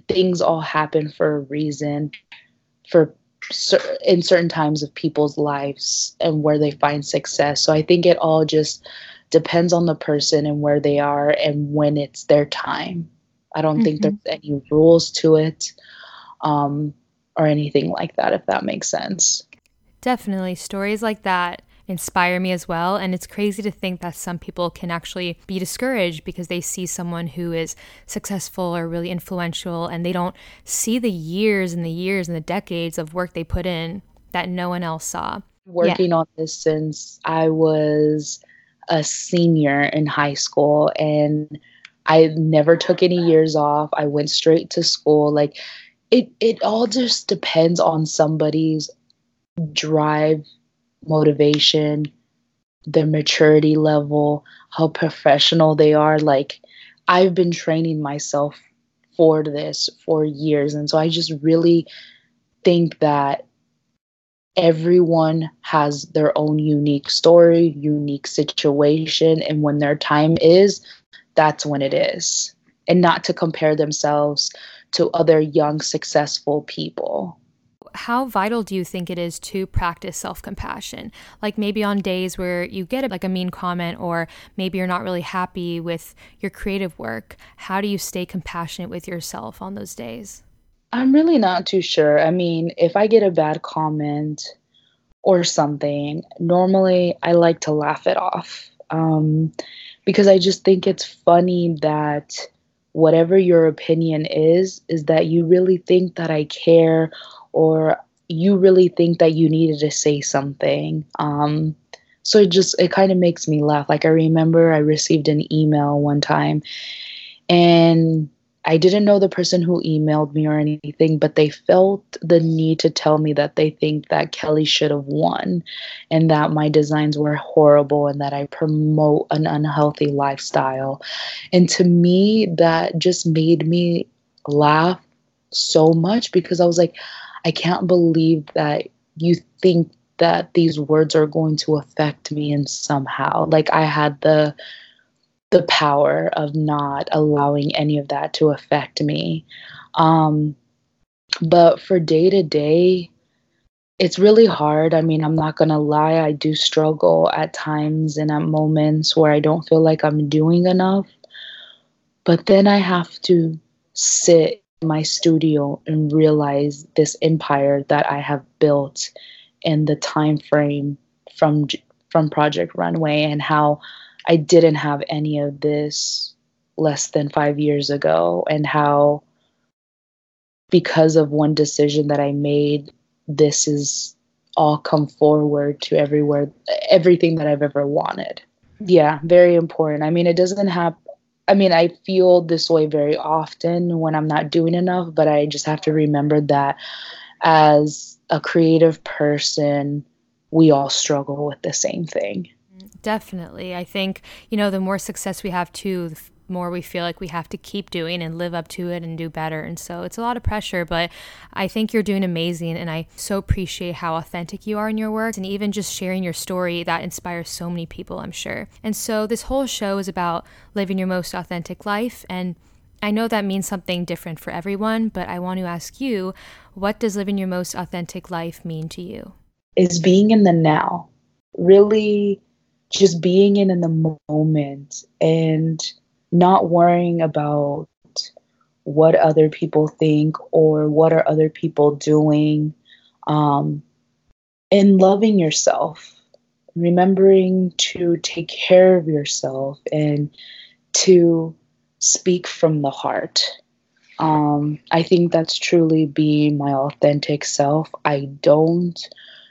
Speaker 2: things all happen for a reason for in certain times of people's lives and where they find success. So I think it all just depends on the person and where they are and when it's their time. I don't mm-hmm. think there's any rules to it um, or anything like that, if that makes sense.
Speaker 1: Definitely. Stories like that inspire me as well. And it's crazy to think that some people can actually be discouraged because they see someone who is successful or really influential and they don't see the years and the years and the decades of work they put in that no one else saw.
Speaker 2: Working yeah. on this since I was a senior in high school and I never took any years off. I went straight to school. Like it it all just depends on somebody's drive motivation, their maturity level, how professional they are. Like, I've been training myself for this for years. And so I just really think that everyone has their own unique story, unique situation. And when their time is, that's when it is. And not to compare themselves to other young, successful people
Speaker 1: how vital do you think it is to practice self compassion? Like maybe on days where you get like a mean comment, or maybe you're not really happy with your creative work, how do you stay compassionate with yourself on those days?
Speaker 2: I'm really not too sure. I mean, if I get a bad comment or something, normally I like to laugh it off um, because I just think it's funny that whatever your opinion is, is that you really think that I care or you really think that you needed to say something. Um, so it just it kind of makes me laugh. Like I remember I received an email one time and I didn't know the person who emailed me or anything, but they felt the need to tell me that they think that Kelly should have won and that my designs were horrible and that I promote an unhealthy lifestyle. And to me, that just made me laugh so much because I was like, I can't believe that you think that these words are going to affect me in somehow. Like I had the the power of not allowing any of that to affect me. Um, but for day to day, it's really hard. I mean, I'm not going to lie, I do struggle at times and at moments where I don't feel like I'm doing enough. But then I have to sit in my studio and realize this empire that I have built in the time frame from from Project Runway and how I didn't have any of this less than 5 years ago and how because of one decision that I made this is all come forward to everywhere everything that I've ever wanted. Yeah, very important. I mean, it doesn't have I mean, I feel this way very often when I'm not doing enough, but I just have to remember that as a creative person, we all struggle with the same thing.
Speaker 1: Definitely. I think, you know, the more success we have too, the more we feel like we have to keep doing and live up to it and do better. And so it's a lot of pressure, but I think you're doing amazing. And I so appreciate how authentic you are in your work and even just sharing your story that inspires so many people, I'm sure. And so this whole show is about living your most authentic life. And I know that means something different for everyone, but I want to ask you what does living your most authentic life mean to you?
Speaker 2: Is being in the now, really just being in, in the moment and not worrying about what other people think or what are other people doing um, and loving yourself remembering to take care of yourself and to speak from the heart. Um, i think that's truly being my authentic self. I don't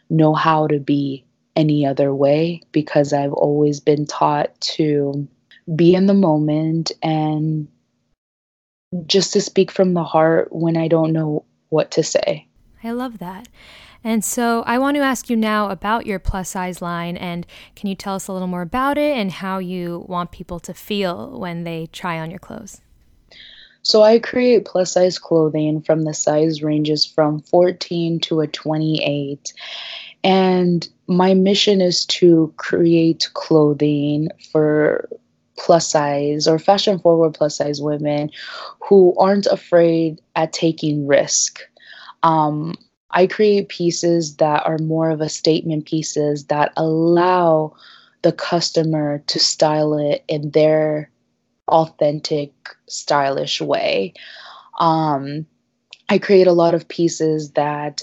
Speaker 2: know how to be any other way because i've always been taught to be in the moment and just to speak from the heart when I don't know what to say.
Speaker 1: I love that. And so I want to ask you now about your plus size line and can you tell us a little more about it and how you want people to feel when they try on your clothes?
Speaker 2: So I create plus size clothing from the size ranges from 14 to a 28. And my mission is to create clothing for plus size or fashion forward plus size women who aren't afraid at taking risk. Um, I create pieces that are more of a statement pieces that allow the customer to style it in their authentic, stylish way. Um, I create a lot of pieces that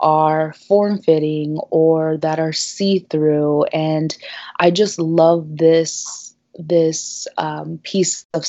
Speaker 2: are form fitting or that are see through. And I just love this this um, piece of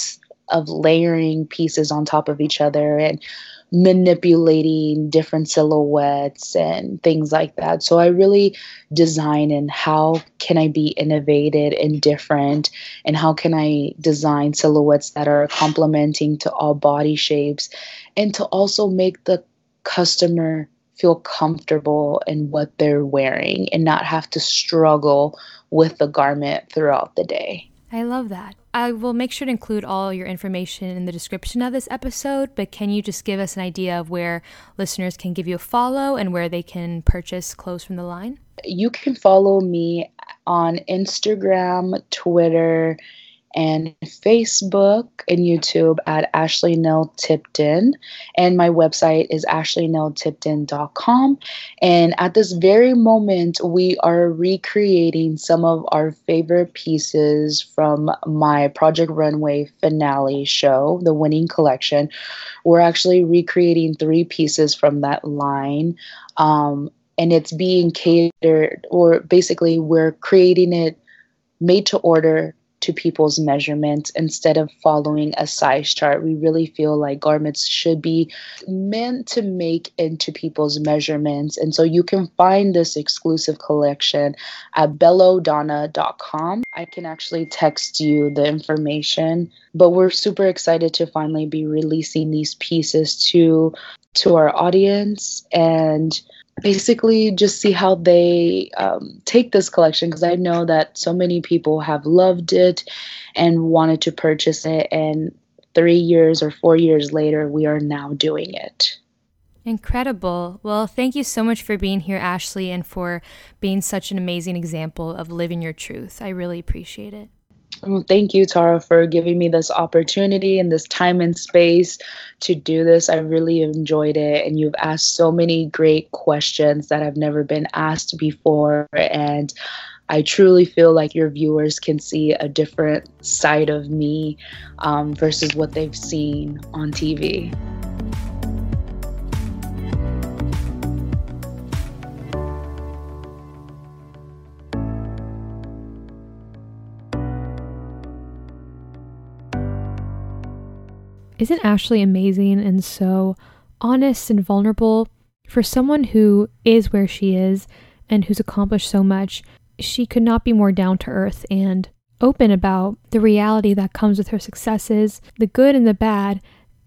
Speaker 2: of layering pieces on top of each other and manipulating different silhouettes and things like that. So I really design and how can I be innovative and different and how can I design silhouettes that are complementing to all body shapes and to also make the customer feel comfortable in what they're wearing and not have to struggle with the garment throughout the day.
Speaker 1: I love that. I will make sure to include all your information in the description of this episode, but can you just give us an idea of where listeners can give you a follow and where they can purchase clothes from the line?
Speaker 2: You can follow me on Instagram, Twitter, and Facebook and YouTube at Ashley Nell Tipton. And my website is ashleynelltipton.com. And at this very moment, we are recreating some of our favorite pieces from my Project Runway finale show, The Winning Collection. We're actually recreating three pieces from that line. Um, and it's being catered, or basically, we're creating it made to order to people's measurements instead of following a size chart. We really feel like garments should be meant to make into people's measurements. And so you can find this exclusive collection at bellodonna.com. I can actually text you the information, but we're super excited to finally be releasing these pieces to to our audience and basically just see how they um, take this collection because I know that so many people have loved it and wanted to purchase it. And three years or four years later, we are now doing it.
Speaker 1: Incredible. Well, thank you so much for being here, Ashley, and for being such an amazing example of living your truth. I really appreciate it.
Speaker 2: Well, thank you, Tara, for giving me this opportunity and this time and space to do this. I really enjoyed it. And you've asked so many great questions that have never been asked before. And I truly feel like your viewers can see a different side of me um, versus what they've seen on TV.
Speaker 1: Isn't Ashley amazing and so honest and vulnerable? For someone who is where she is and who's accomplished so much, she could not be more down to earth and open about the reality that comes with her successes, the good and the bad,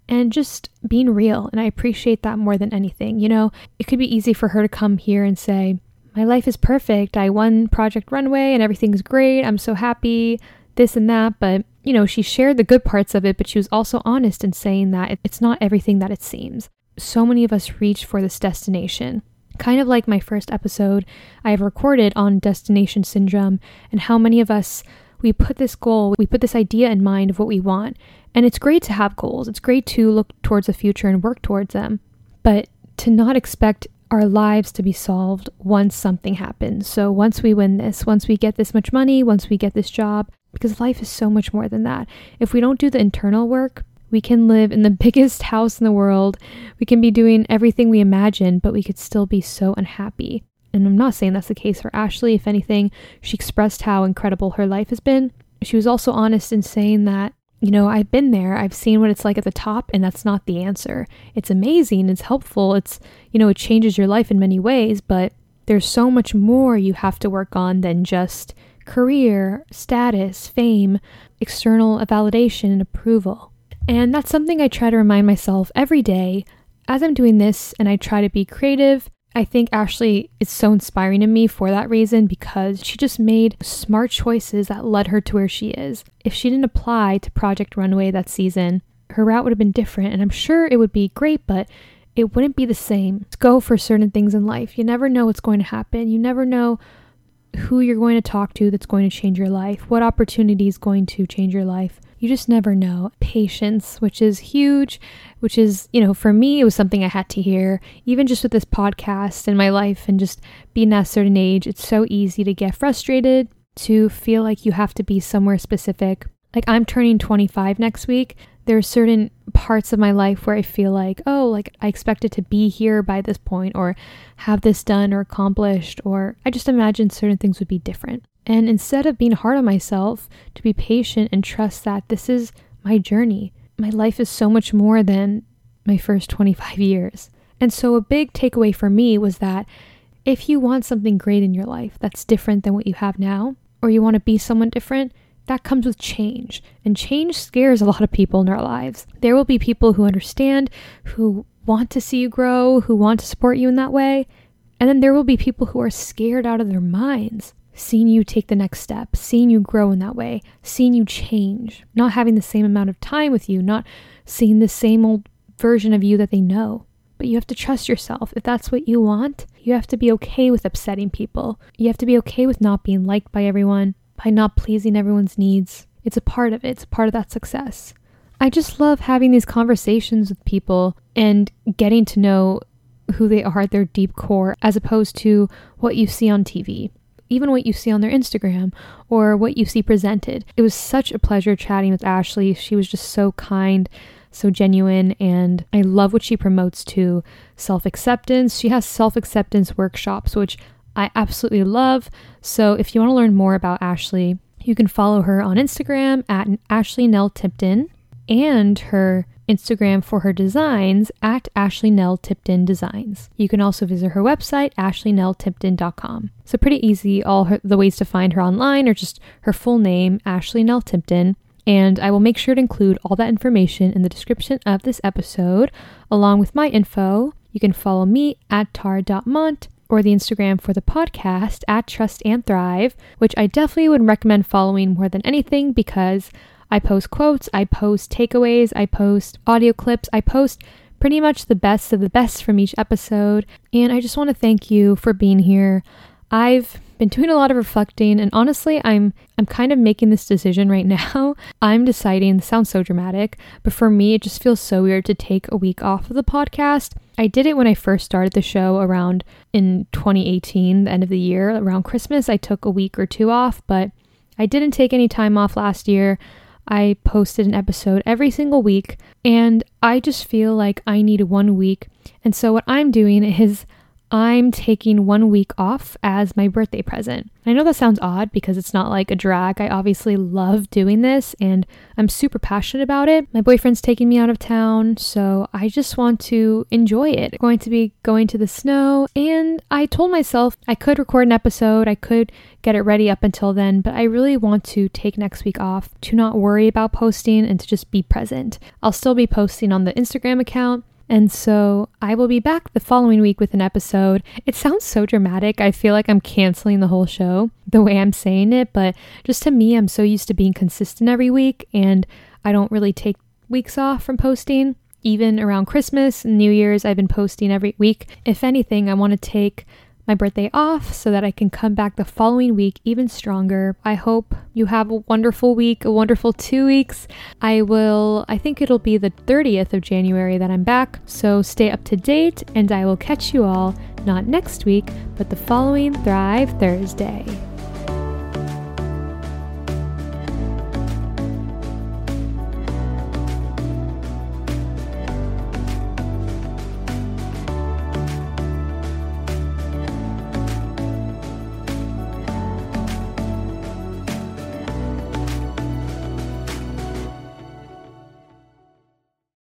Speaker 1: and just being real. And I appreciate that more than anything. You know, it could be easy for her to come here and say, My life is perfect. I won Project Runway and everything's great. I'm so happy, this and that. But you know, she shared the good parts of it, but she was also honest in saying that it's not everything that it seems. So many of us reach for this destination. Kind of like my first episode I have recorded on destination syndrome and how many of us we put this goal, we put this idea in mind of what we want. And it's great to have goals. It's great to look towards the future and work towards them. But to not expect our lives to be solved once something happens. So once we win this, once we get this much money, once we get this job, because life is so much more than that. If we don't do the internal work, we can live in the *laughs* biggest house in the world. We can be doing everything we imagine, but we could still be so unhappy. And I'm not saying that's the case for Ashley. If anything, she expressed how incredible her life has been. She was also honest in saying that, you know, I've been there, I've seen what it's like at the top, and that's not the answer. It's amazing, it's helpful, it's, you know, it changes your life in many ways, but there's so much more you have to work on than just career, status, fame, external validation, and approval. And that's something I try to remind myself every day as I'm doing this and I try to be creative. I think Ashley is so inspiring to me for that reason because she just made smart choices that led her to where she is. If she didn't apply to Project Runway that season, her route would have been different, and I'm sure it would be great, but it wouldn't be the same. Go for certain things in life. You never know what's going to happen. You never know who you're going to talk to that's going to change your life, what opportunity is going to change your life. You just never know. Patience, which is huge, which is, you know, for me, it was something I had to hear. Even just with this podcast in my life and just being at a certain age, it's so easy to get frustrated, to feel like you have to be somewhere specific. Like, I'm turning 25 next week there are certain parts of my life where I feel like, oh, like I expected to be here by this point or have this done or accomplished, or I just imagine certain things would be different. And instead of being hard on myself, to be patient and trust that this is my journey. My life is so much more than my first 25 years. And so, a big takeaway for me was that if you want something great in your life that's different than what you have now, or you want to be someone different, that comes with change. And change scares a lot of people in our lives. There will be people who understand, who want to see you grow, who want to support you in that way. And then there will be people who are scared out of their minds, seeing you take the next step, seeing you grow in that way, seeing you change, not having the same amount of time with you, not seeing the same old version of you that they know. But you have to trust yourself. If that's what you want, you have to be okay with upsetting people. You have to be okay with not being liked by everyone by not pleasing everyone's needs. It's a part of it, it's a part of that success. I just love having these conversations with people and getting to know who they are at their deep core as opposed to what you see on TV, even what you see on their Instagram or what you see presented. It was such a pleasure chatting with Ashley. She was just so kind, so genuine, and I love what she promotes to self acceptance. She has self acceptance workshops, which I absolutely love. So if you want to learn more about Ashley, you can follow her on Instagram at Ashley Nell Tipton and her Instagram for her designs at Ashley Nell Tipton Designs. You can also visit her website, ashleynelltipton.com. So pretty easy. All her, the ways to find her online are just her full name, Ashley Nell Tipton. And I will make sure to include all that information in the description of this episode, along with my info. You can follow me at tar.mont or the Instagram for the podcast at Trust and Thrive, which I definitely would recommend following more than anything because I post quotes, I post takeaways, I post audio clips, I post pretty much the best of the best from each episode. And I just want to thank you for being here. I've been doing a lot of reflecting and honestly I'm I'm kind of making this decision right *laughs* now. I'm deciding, sounds so dramatic, but for me it just feels so weird to take a week off of the podcast. I did it when I first started the show around in 2018, the end of the year, around Christmas. I took a week or two off, but I didn't take any time off last year. I posted an episode every single week, and I just feel like I need one week. And so, what I'm doing is I'm taking one week off as my birthday present. I know that sounds odd because it's not like a drag. I obviously love doing this and I'm super passionate about it. My boyfriend's taking me out of town, so I just want to enjoy it. I'm going to be going to the snow, and I told myself I could record an episode, I could get it ready up until then, but I really want to take next week off to not worry about posting and to just be present. I'll still be posting on the Instagram account and so I will be back the following week with an episode. It sounds so dramatic. I feel like I'm canceling the whole show the way I'm saying it, but just to me, I'm so used to being consistent every week and I don't really take weeks off from posting. Even around Christmas and New Year's, I've been posting every week. If anything, I want to take my birthday off so that I can come back the following week even stronger. I hope you have a wonderful week, a wonderful two weeks. I will, I think it'll be the 30th of January that I'm back, so stay up to date and I will catch you all not next week, but the following Thrive Thursday.